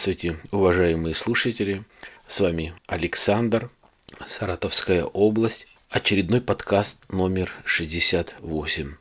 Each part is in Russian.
Здравствуйте, уважаемые слушатели. С вами Александр, Саратовская область. Очередной подкаст номер 68.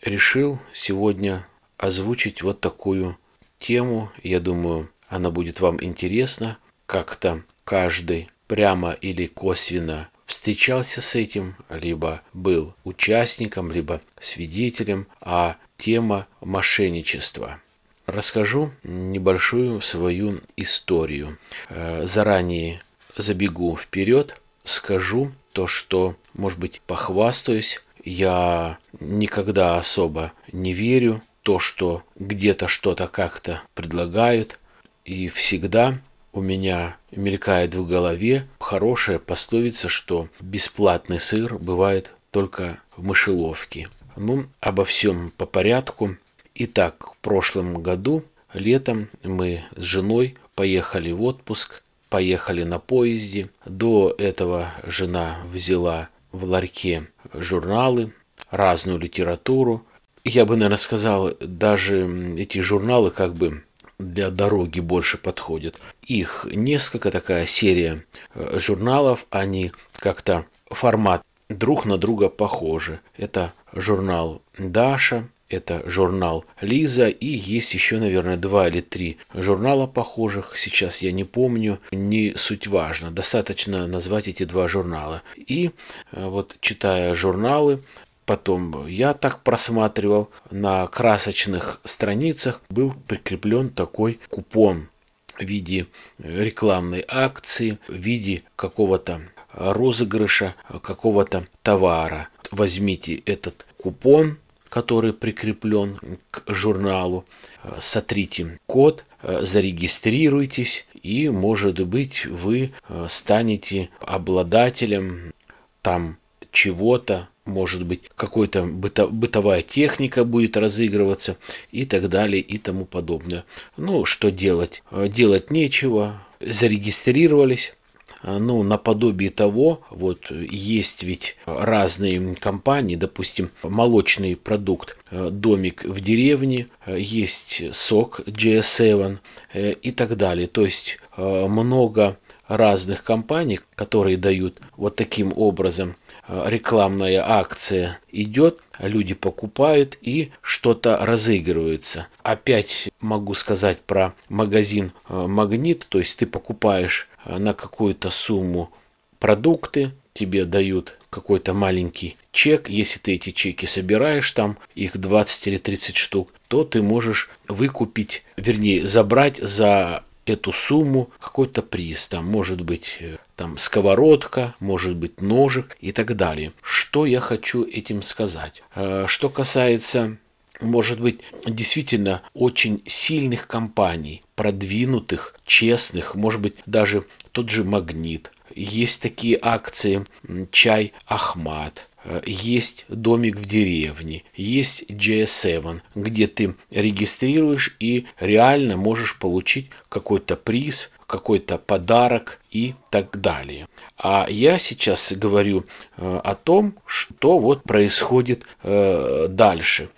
Решил сегодня озвучить вот такую тему. Я думаю, она будет вам интересна. Как-то каждый прямо или косвенно встречался с этим, либо был участником, либо свидетелем, а тема мошенничества. Расскажу небольшую свою историю. Э, заранее забегу вперед, скажу то, что, может быть, похвастаюсь. Я никогда особо не верю то, что где-то что-то как-то предлагают. И всегда у меня мелькает в голове хорошая пословица, что бесплатный сыр бывает только в мышеловке. Ну, обо всем по порядку. Итак, в прошлом году, летом, мы с женой поехали в отпуск, поехали на поезде. До этого жена взяла в ларьке журналы, разную литературу. Я бы, наверное, сказал, даже эти журналы как бы для дороги больше подходят. Их несколько, такая серия э, журналов, они как-то формат друг на друга похожи. Это журнал Даша, это журнал Лиза и есть еще, наверное, два или три журнала похожих. Сейчас я не помню, не суть важно. Достаточно назвать эти два журнала. И э, вот читая журналы, Потом я так просматривал, на красочных страницах был прикреплен такой купон в виде рекламной акции, в виде какого-то розыгрыша, какого-то товара. Возьмите этот купон, который прикреплен к журналу, сотрите код, зарегистрируйтесь, и, может быть, вы станете обладателем там чего-то, может быть, какой-то быто, бытовая техника будет разыгрываться и так далее и тому подобное. Ну, что делать? Делать нечего, зарегистрировались, ну, наподобие того, вот есть ведь разные компании, допустим, молочный продукт «Домик в деревне», есть сок GS7 и так далее. То есть много разных компаний, которые дают вот таким образом Э, рекламная акция идет, люди покупают и что-то разыгрывается. Опять могу сказать про магазин э, Магнит, то есть ты покупаешь э, на какую-то сумму продукты, тебе дают какой-то маленький чек, если ты эти чеки собираешь, там их 20 или 30 штук, то ты можешь выкупить, вернее, забрать за эту сумму какой-то приз. Там может быть э, там сковородка, может быть ножик и так далее. Что я хочу этим сказать? Э, что касается может быть, действительно очень сильных компаний, продвинутых, честных, может быть, даже тот же «Магнит». Есть такие акции «Чай Ахмат», Э, есть домик в деревне, есть GS7, где ты регистрируешь и реально можешь получить какой-то приз, какой-то подарок и так далее. А я сейчас говорю э, о том, что вот происходит э, дальше.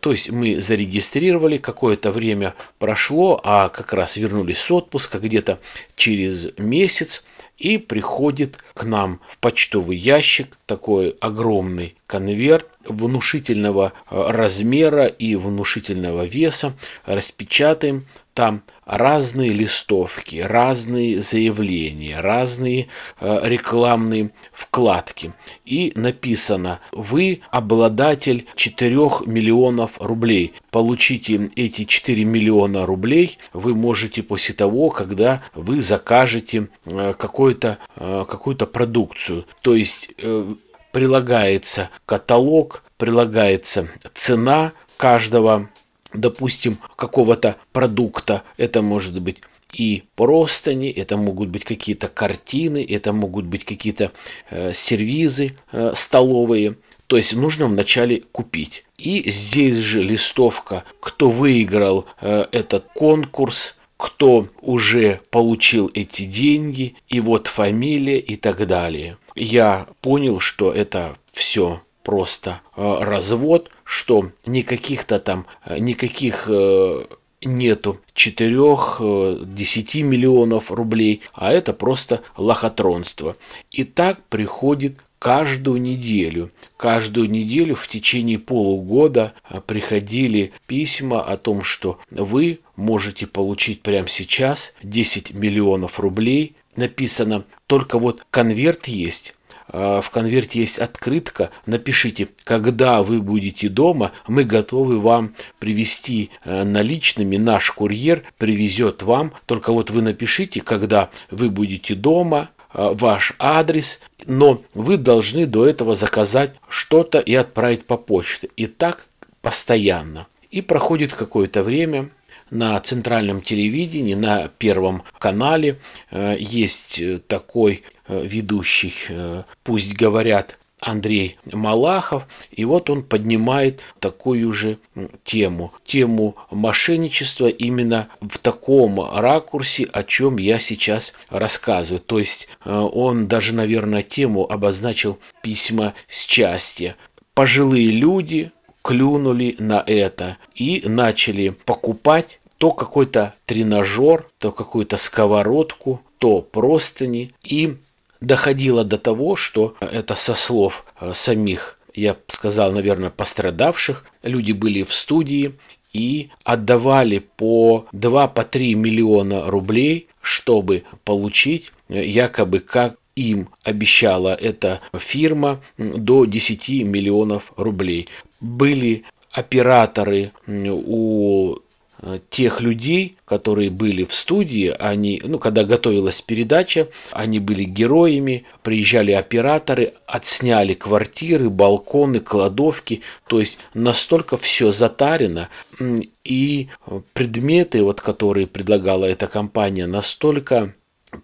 То есть мы зарегистрировали, какое-то время прошло, а как раз вернулись с отпуска где-то через месяц и приходит к нам в почтовый ящик такой огромный конверт внушительного э, размера и внушительного веса. Распечатаем там разные листовки, разные заявления, разные э, рекламные вкладки. И написано, вы обладатель 4 миллионов рублей. Получите эти 4 миллиона рублей вы можете после того, когда вы закажете э, какую-то э, какую продукцию. То есть э, прилагается каталог, прилагается цена каждого допустим, какого-то продукта. Это может быть и простыни, это могут быть какие-то картины, это могут быть какие-то э, сервизы э, столовые. То есть нужно вначале купить. И здесь же листовка, кто выиграл э, этот конкурс, кто уже получил эти деньги, и вот фамилия и так далее. Я понял, что это все просто э, развод, что никаких-то там, э, никаких э, нету 4-10 миллионов рублей, а это просто лохотронство. И так приходит каждую неделю. Каждую неделю в течение полугода приходили письма о том, что вы можете получить прямо сейчас 10 миллионов рублей. Написано, только вот конверт есть, в конверте есть открытка, напишите, когда вы будете дома, мы готовы вам привезти э, наличными, наш курьер привезет вам, только вот вы напишите, когда вы будете дома, э, ваш адрес, но вы должны до этого заказать что-то и отправить по почте. И так постоянно. И проходит какое-то время, на центральном телевидении, на первом канале э, есть такой Э, ведущих, э, пусть говорят, Андрей Малахов, и вот он поднимает такую же тему, тему мошенничества именно в таком ракурсе, о чем я сейчас рассказываю. То есть э, он даже, наверное, тему обозначил письма счастья. Пожилые люди клюнули на это и начали покупать то какой-то тренажер, то какую-то сковородку, то простыни и доходило до того, что это со слов э, самих, я сказал, наверное, пострадавших, люди были в студии и отдавали по 2 по 3 миллиона рублей, чтобы получить э, якобы как им обещала эта фирма до 10 миллионов рублей. Были операторы у тех людей, которые были в студии, они, ну, когда готовилась передача, они были героями, приезжали операторы, отсняли квартиры, балконы, кладовки, то есть настолько все затарено, и предметы, вот, которые предлагала эта компания, настолько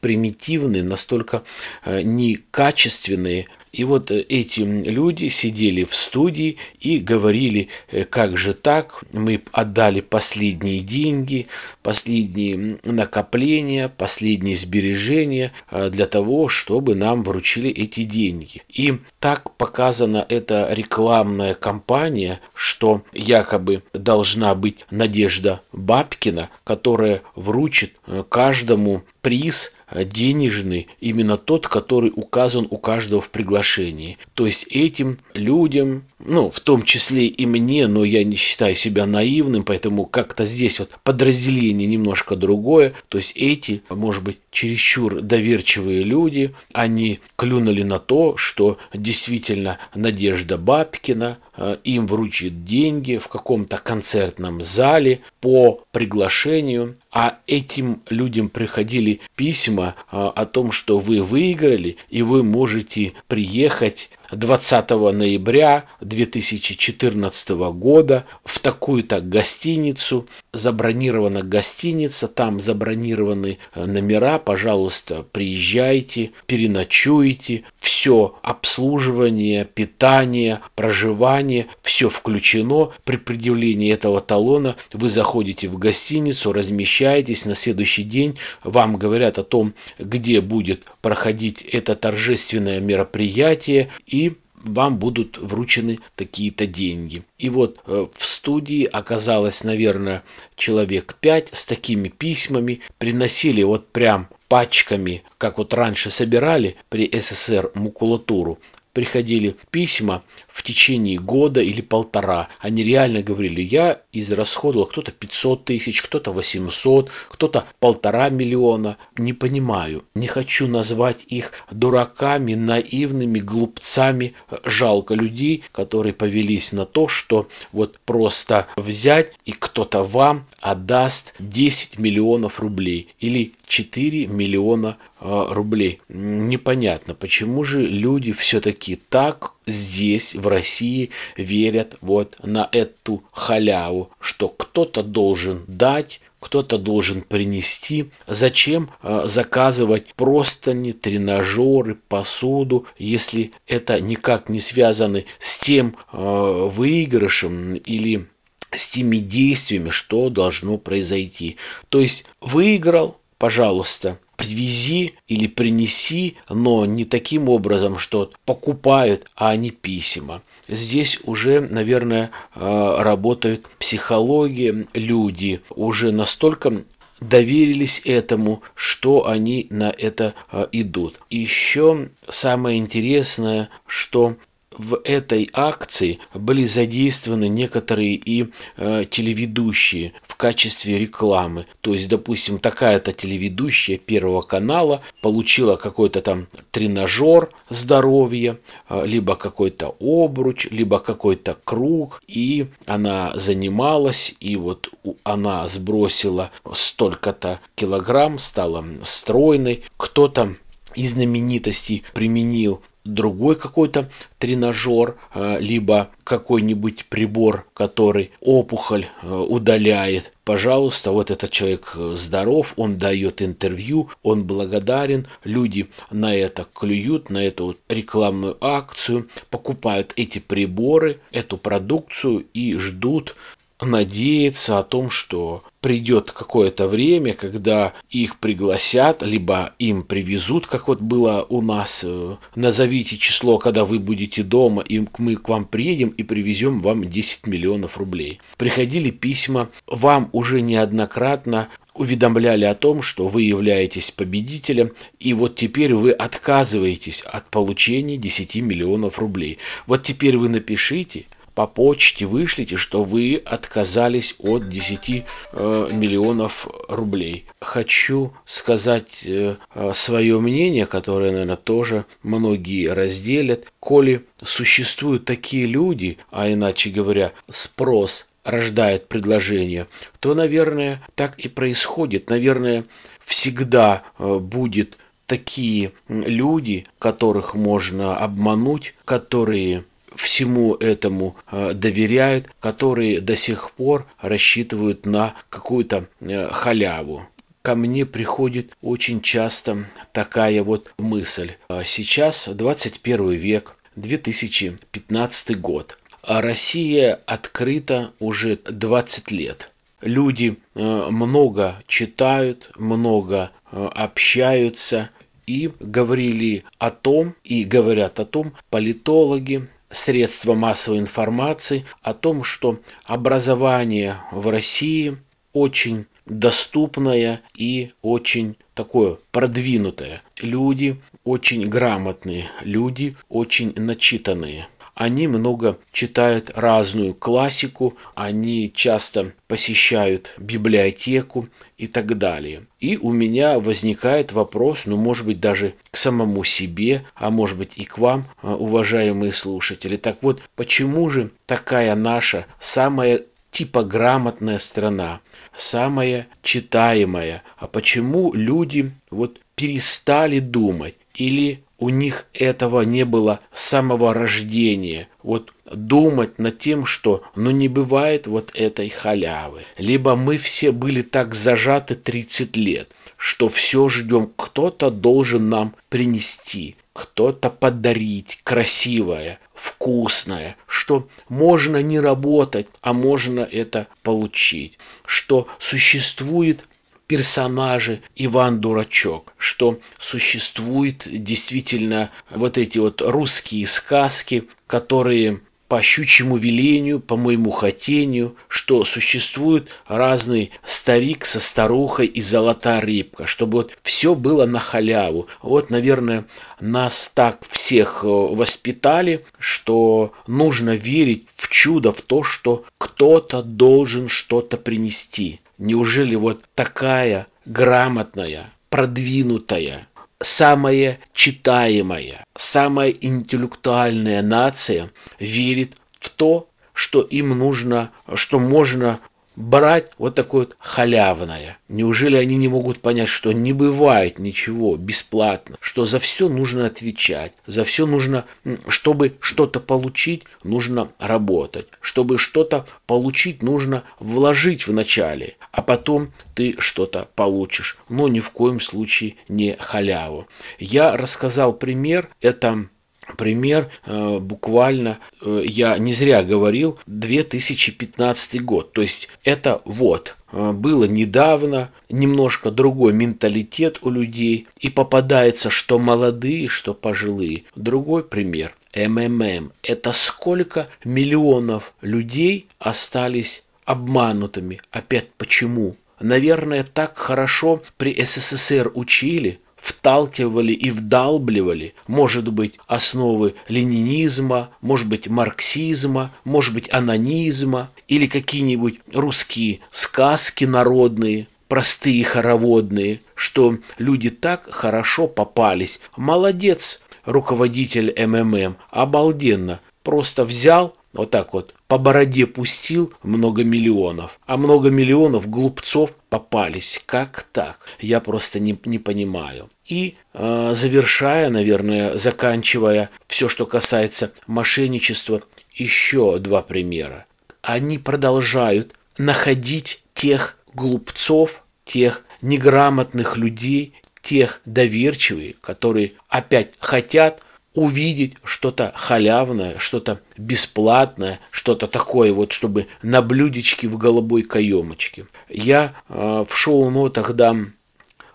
примитивные, настолько э, некачественные, и вот э, эти люди сидели в студии и говорили, э, как же так, мы отдали последние деньги, последние накопления, последние сбережения э, для того, чтобы нам вручили эти деньги. И так показана эта рекламная кампания, что якобы должна быть Надежда Бабкина, которая вручит каждому приз денежный, именно тот, который указан у каждого в приглашении. То есть этим людям, ну, в том числе и мне, но я не считаю себя наивным, поэтому как-то здесь вот подразделение немножко другое. То есть эти, может быть, чересчур доверчивые люди, они клюнули на то, что действительно Надежда Бабкина э, им вручит деньги в каком-то концертном зале по приглашению, а этим людям приходили письма а, о том, что вы выиграли и вы можете приехать 20 ноября 2014 года в такую-то гостиницу. Забронирована гостиница, там забронированы э, номера, пожалуйста, приезжайте, переночуйте. Все обслуживание, питание, проживание, все включено. При предъявлении этого талона вы заходите в гостиницу, размещаетесь, на следующий день вам говорят о том, где будет проходить это торжественное мероприятие и вам будут вручены такие-то деньги. И вот э, в студии оказалось, наверное, человек пять с такими письмами. Приносили вот прям пачками, как вот раньше собирали при СССР макулатуру, приходили письма в течение года или полтора. Они реально говорили, я израсходовал кто-то 500 тысяч, кто-то 800, кто-то полтора миллиона. Не понимаю, не хочу назвать их дураками, наивными, глупцами. Жалко людей, которые повелись на то, что вот просто взять и кто-то вам отдаст 10 миллионов рублей или 4 миллиона э, рублей. Непонятно, почему же люди все-таки так здесь, в России, верят вот на эту халяву, что кто-то должен дать, кто-то должен принести. Зачем э, заказывать простыни, тренажеры, посуду, если это никак не связано с тем э, выигрышем или с теми действиями, что должно произойти. То есть выиграл, пожалуйста, привези или принеси, но не таким образом, что покупают, а не письма. здесь уже, наверное, работает психология, люди уже настолько доверились этому, что они на это идут. Еще самое интересное, что в этой акции были задействованы некоторые и э, телеведущие в качестве рекламы. То есть, допустим, такая-то телеведущая Первого канала получила какой-то там тренажер здоровья, э, либо какой-то обруч, либо какой-то круг, и она занималась, и вот она сбросила столько-то килограмм, стала стройной. Кто-то из знаменитостей применил другой какой-то тренажер, э, либо какой-нибудь прибор, который опухоль э, удаляет. Пожалуйста, вот этот человек э, здоров, он дает интервью, он благодарен, люди на это клюют, на эту рекламную акцию, покупают эти приборы, эту продукцию и ждут надеяться о том, что придет какое-то время, когда их пригласят, либо им привезут, как вот было у нас, э, назовите число, когда вы будете дома, и мы к вам приедем и привезем вам 10 миллионов рублей. Приходили письма, вам уже неоднократно уведомляли о том, что вы являетесь победителем, и вот теперь вы отказываетесь от получения 10 миллионов рублей. Вот теперь вы напишите, по почте вышлите, что вы отказались от 10 э, миллионов рублей. Хочу сказать э, свое мнение, которое, наверное, тоже многие разделят. Коли существуют такие люди, а иначе говоря, спрос рождает предложение, то, наверное, так и происходит. Наверное, всегда э, будет такие люди, которых можно обмануть, которые всему этому э, доверяют, которые до сих пор рассчитывают на какую-то э, халяву. Ко мне приходит очень часто такая вот мысль. А сейчас 21 век, 2015 год. А Россия открыта уже 20 лет. Люди э, много читают, много общаются и говорили о том, и говорят о том политологи, средства массовой информации о том, что образование в России очень доступное и очень такое продвинутое. Люди очень грамотные, люди очень начитанные. Они много читают разную классику, они часто посещают библиотеку и так далее. И у меня возникает вопрос, ну, может быть, даже к самому себе, а может быть и к вам, э, уважаемые слушатели. Так вот, почему же такая наша самая типа грамотная страна, самая читаемая, а почему люди вот перестали думать или у них этого не было с самого рождения. Вот думать над тем, что ну не бывает вот этой халявы. Либо мы все были так зажаты 30 лет, что все ждем, кто-то должен нам принести, кто-то подарить красивое, вкусное, что можно не работать, а можно это получить, что существует персонажи Иван Дурачок, что существуют действительно вот эти вот русские сказки, которые по щучьему велению, по моему хотению, что существует разный старик со старухой и золотая рыбка, чтобы вот все было на халяву. Вот, наверное, нас так всех э, воспитали, что нужно верить в чудо, в то, что кто-то должен что-то принести. Неужели вот такая грамотная, продвинутая, самая читаемая, самая интеллектуальная нация верит в то, что им нужно, что можно брать вот такое вот халявное. Неужели они не могут понять, что не бывает ничего бесплатно, что за все нужно отвечать, за все нужно, чтобы что-то получить, нужно работать, чтобы что-то получить, нужно вложить вначале, а потом ты что-то получишь, но ни в коем случае не халяву. Я рассказал пример, это пример э, буквально, э, я не зря говорил, 2015 год. То есть это вот, э, было недавно, немножко другой менталитет у людей, и попадается что молодые, что пожилые. Другой пример. МММ. Это сколько миллионов людей остались обманутыми. Опять почему? Наверное, так хорошо при СССР учили, вталкивали и вдалбливали, может быть, основы ленинизма, может быть, марксизма, может быть, анонизма или какие-нибудь русские сказки народные, простые хороводные, что люди так хорошо попались. Молодец, руководитель МММ, обалденно. Просто взял, вот так вот, по бороде пустил много миллионов, а много миллионов глупцов попались. Как так? Я просто не, не понимаю. И э, завершая, наверное, заканчивая все, что касается мошенничества, еще два примера. Они продолжают находить тех глупцов, тех неграмотных людей, тех доверчивых, которые опять хотят увидеть что-то халявное, что-то бесплатное, что-то такое вот, чтобы на блюдечке в голубой каемочке. Я э, в шоу-нотах дам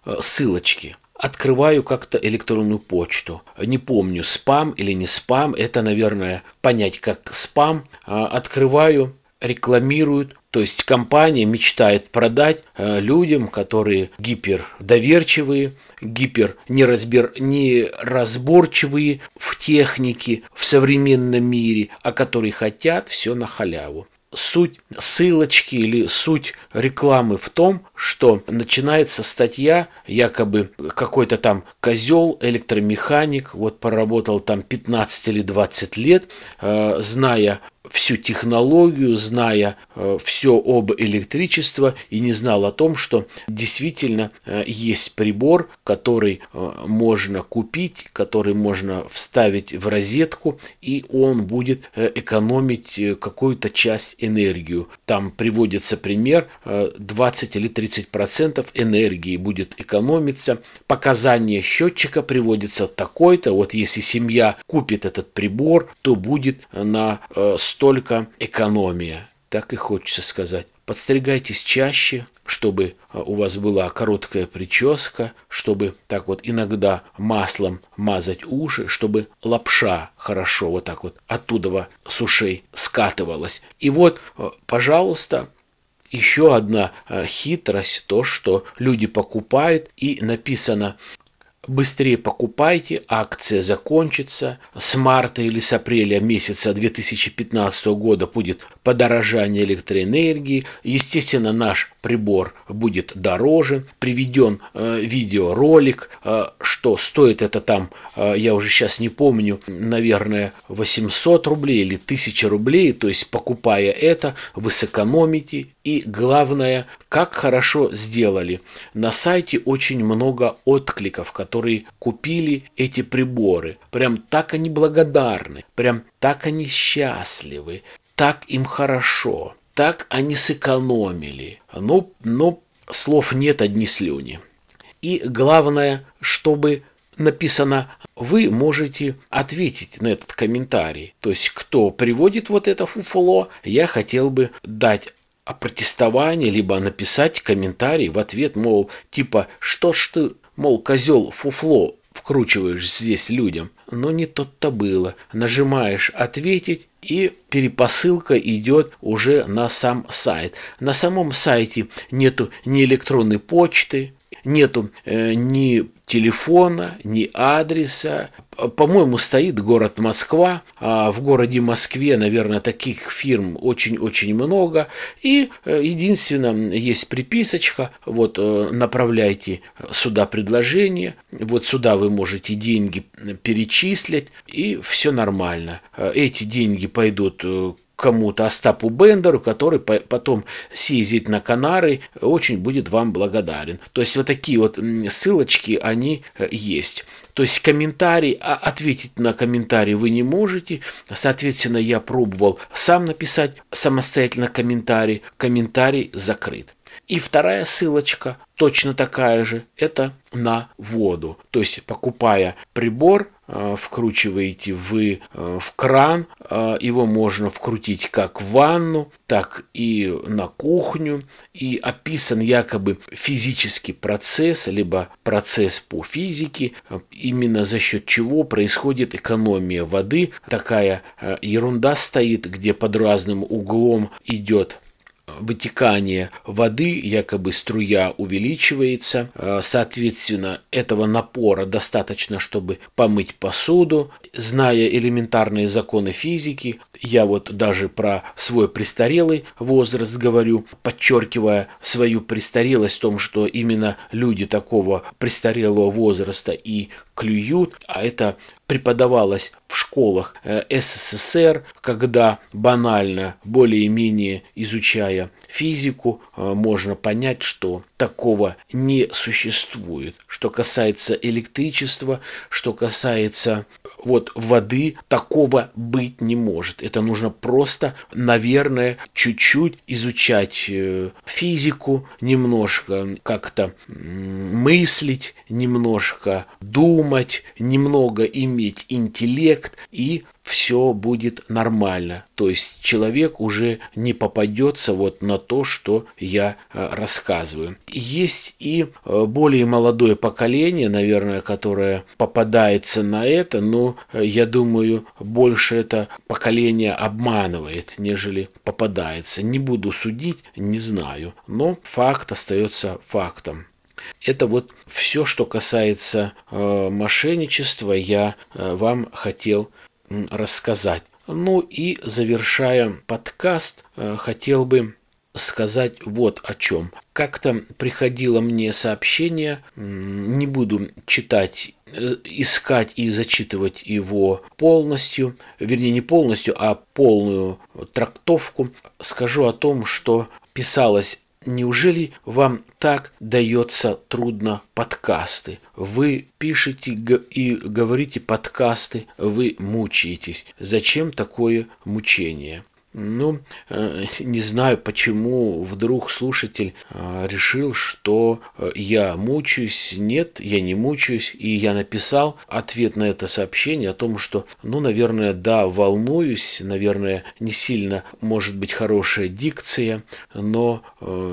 э, ссылочки. Открываю как-то электронную почту. Не помню, спам или не спам. Это, наверное, понять как спам. Э, открываю, рекламируют то есть компания мечтает продать э, людям, которые гипердоверчивые, гипер неразбер, неразборчивые в технике, в современном мире, а которые хотят все на халяву. Суть ссылочки или суть рекламы в том, что начинается статья, якобы какой-то там козел, электромеханик, вот поработал там 15 или 20 лет, э, зная всю технологию, зная э, все об электричестве и не знал о том, что действительно э, есть прибор, который э, можно купить, который можно вставить в розетку, и он будет экономить какую-то часть энергию. Там приводится пример, 20 или 30 процентов энергии будет экономиться. Показания счетчика приводится такой-то, вот если семья купит этот прибор, то будет на 100 столько экономия. Так и хочется сказать. Подстригайтесь чаще, чтобы а, у вас была короткая прическа, чтобы так вот иногда маслом мазать уши, чтобы лапша хорошо вот так вот оттуда с ушей скатывалась. И вот, а, пожалуйста, еще одна а, хитрость, то, что люди покупают, и написано Быстрее покупайте, акция закончится. С марта или с апреля месяца 2015 года будет подорожание электроэнергии. Естественно, наш прибор будет дороже. Приведен э, видеоролик, э, что стоит это там, э, я уже сейчас не помню, наверное, 800 рублей или 1000 рублей. То есть, покупая это, вы сэкономите. И главное, как хорошо сделали. На сайте очень много откликов, которые купили эти приборы. Прям так они благодарны, прям так они счастливы, так им хорошо, так они сэкономили. Ну, ну, слов нет, одни слюни. И главное, чтобы написано, вы можете ответить на этот комментарий. То есть, кто приводит вот это фуфло, я хотел бы дать опротестование, либо написать комментарий в ответ, мол, типа, что ж ты, мол, козел фуфло вкручиваешь здесь людям. Но не тут-то было. Нажимаешь «Ответить», и перепосылка идет уже на сам сайт. На самом сайте нету ни электронной почты, нету э, ни телефона, ни адреса. По-моему, стоит город Москва. А в городе Москве, наверное, таких фирм очень-очень много. И э, единственное, есть приписочка. Вот э, направляйте сюда предложение. Вот сюда вы можете деньги перечислить. И все нормально. Э, эти деньги пойдут кому-то, Остапу Бендеру, который потом съездит на Канары, очень будет вам благодарен. То есть вот такие вот ссылочки, они э, есть. То есть комментарий, а ответить на комментарий вы не можете. Соответственно, я пробовал сам написать самостоятельно комментарий. Комментарий закрыт. И вторая ссылочка, точно такая же, это на воду. То есть, покупая прибор, вкручиваете вы э, в кран, его можно вкрутить как в ванну, так и на кухню, и описан якобы физический процесс, либо процесс по физике, именно за счет чего происходит экономия воды. Такая ерунда стоит, где под разным углом идет вытекание воды, якобы струя увеличивается. Э, соответственно, этого напора достаточно, чтобы помыть посуду. Зная элементарные законы физики, я вот даже про свой престарелый возраст говорю, подчеркивая свою престарелость в том, что именно люди такого престарелого возраста и клюют, а это преподавалось в школах э, СССР, когда банально, более-менее изучая физику, э, можно понять, что такого не существует. Что касается электричества, что касается вот воды такого быть не может. Это нужно просто, наверное, чуть-чуть изучать э, физику, немножко как-то мыслить, немножко думать, немного иметь интеллект и все будет нормально. То есть человек уже не попадется вот на то, что я э, рассказываю. Есть и э, более молодое поколение, наверное, которое попадается на это, но э, я думаю, больше это поколение обманывает, нежели попадается. Не буду судить, не знаю, но факт остается фактом. Это вот все, что касается э, мошенничества, я э, вам хотел рассказать. Ну и завершая подкаст, э, хотел бы сказать вот о чем. Как-то приходило мне сообщение, не буду читать, э, искать и зачитывать его полностью, вернее не полностью, а полную трактовку. Скажу о том, что писалось Неужели вам так дается трудно подкасты? Вы пишете и говорите подкасты, вы мучаетесь. Зачем такое мучение? Ну, э, не знаю, почему вдруг слушатель э, решил, что э, я мучаюсь. Нет, я не мучаюсь. И я написал ответ на это сообщение о том, что, ну, наверное, да, волнуюсь, наверное, не сильно может быть хорошая дикция, но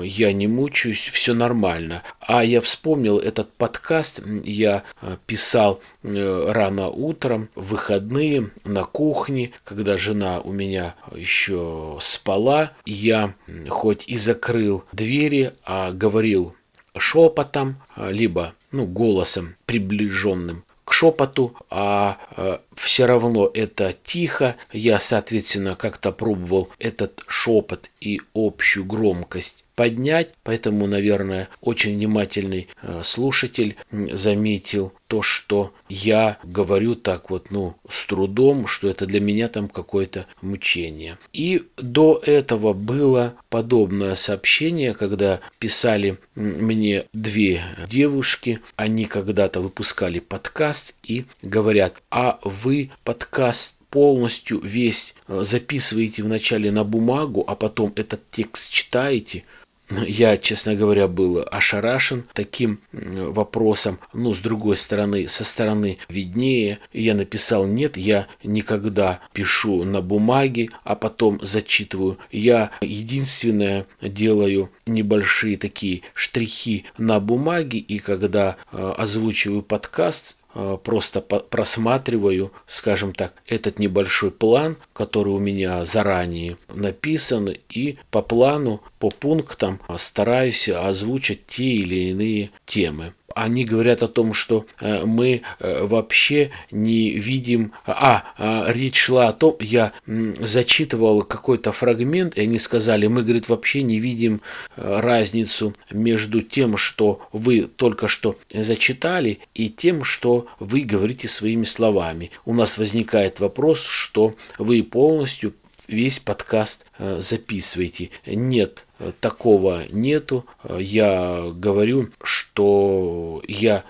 я не мучаюсь, все нормально. А я вспомнил этот подкаст, я писал рано утром, выходные, на кухне, когда жена у меня еще спала, я хоть и закрыл двери, а говорил шепотом, либо ну, голосом приближенным к шепоту, а, а все равно это тихо. Я, соответственно, как-то пробовал этот шепот и общую громкость поднять, поэтому, наверное, очень внимательный э, слушатель заметил то, что я говорю так вот, ну, с трудом, что это для меня там какое-то мучение. И до этого было подобное сообщение, когда писали мне две девушки, они когда-то выпускали подкаст и говорят, а вы подкаст полностью весь э, записываете вначале на бумагу, а потом этот текст читаете – я, честно говоря, был ошарашен таким вопросом. Но, с другой стороны, со стороны виднее. Я написал «нет», я никогда пишу на бумаге, а потом зачитываю. Я единственное делаю небольшие такие штрихи на бумаге, и когда э, озвучиваю подкаст, просто просматриваю, скажем так, этот небольшой план, который у меня заранее написан, и по плану, по пунктам стараюсь озвучить те или иные темы они говорят о том, что э, мы э, вообще не видим... А, а, речь шла о том, я зачитывал какой-то фрагмент, и они сказали, мы, говорит, вообще не видим э, разницу между тем, что вы только что зачитали, и тем, что вы говорите своими словами. У нас возникает вопрос, что вы полностью весь подкаст записываете. Нет, такого нету. Я говорю, что я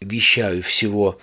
вещаю всего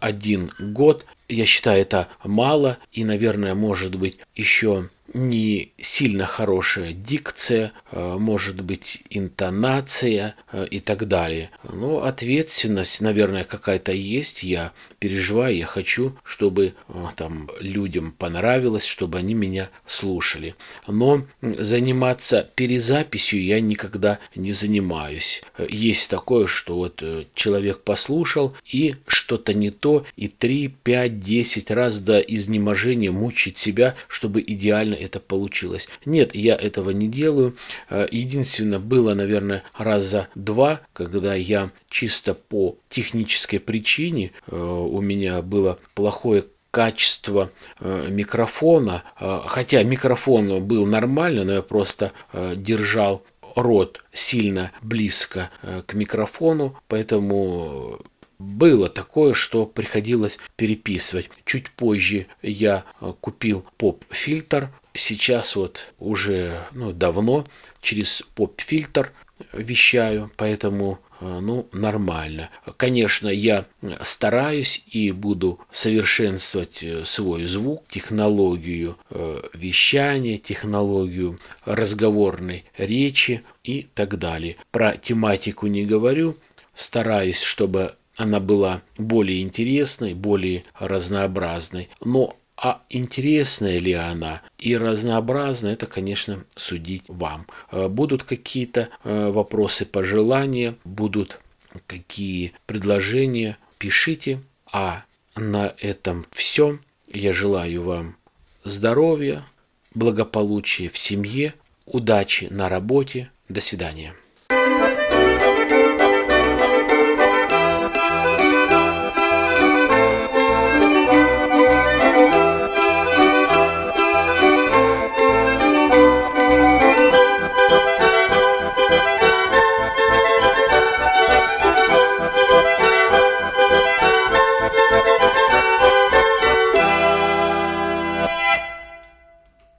один год. Я считаю это мало и, наверное, может быть еще не сильно хорошая дикция, э, может быть интонация э, и так далее. Но ответственность, наверное, какая-то есть. Я переживаю, я хочу, чтобы э, там людям понравилось, чтобы они меня слушали. Но заниматься перезаписью я никогда не занимаюсь. Есть такое, что вот человек послушал и что-то не то, и 3, 5, 10 раз до изнеможения мучить себя, чтобы идеально это получилось. Нет, я этого не делаю. Э, единственное, было, наверное, раза два, когда я чисто по технической причине, э, у меня было плохое качество э, микрофона, хотя микрофон был нормально, но я просто держал рот сильно близко к микрофону, поэтому было такое, что приходилось переписывать. Чуть позже я купил поп-фильтр, сейчас вот уже ну, давно через поп-фильтр вещаю, поэтому э, ну, нормально. Конечно, я стараюсь и буду совершенствовать э, свой звук, технологию э, вещания, технологию разговорной речи и так далее. Про тематику не говорю, стараюсь, чтобы она была более интересной, более разнообразной, но а интересная ли она и разнообразна, это, конечно, судить вам. Э, будут какие-то э, вопросы, пожелания, будут какие предложения, пишите. А на этом все. Я желаю вам здоровья, благополучия в семье, удачи на работе. До свидания.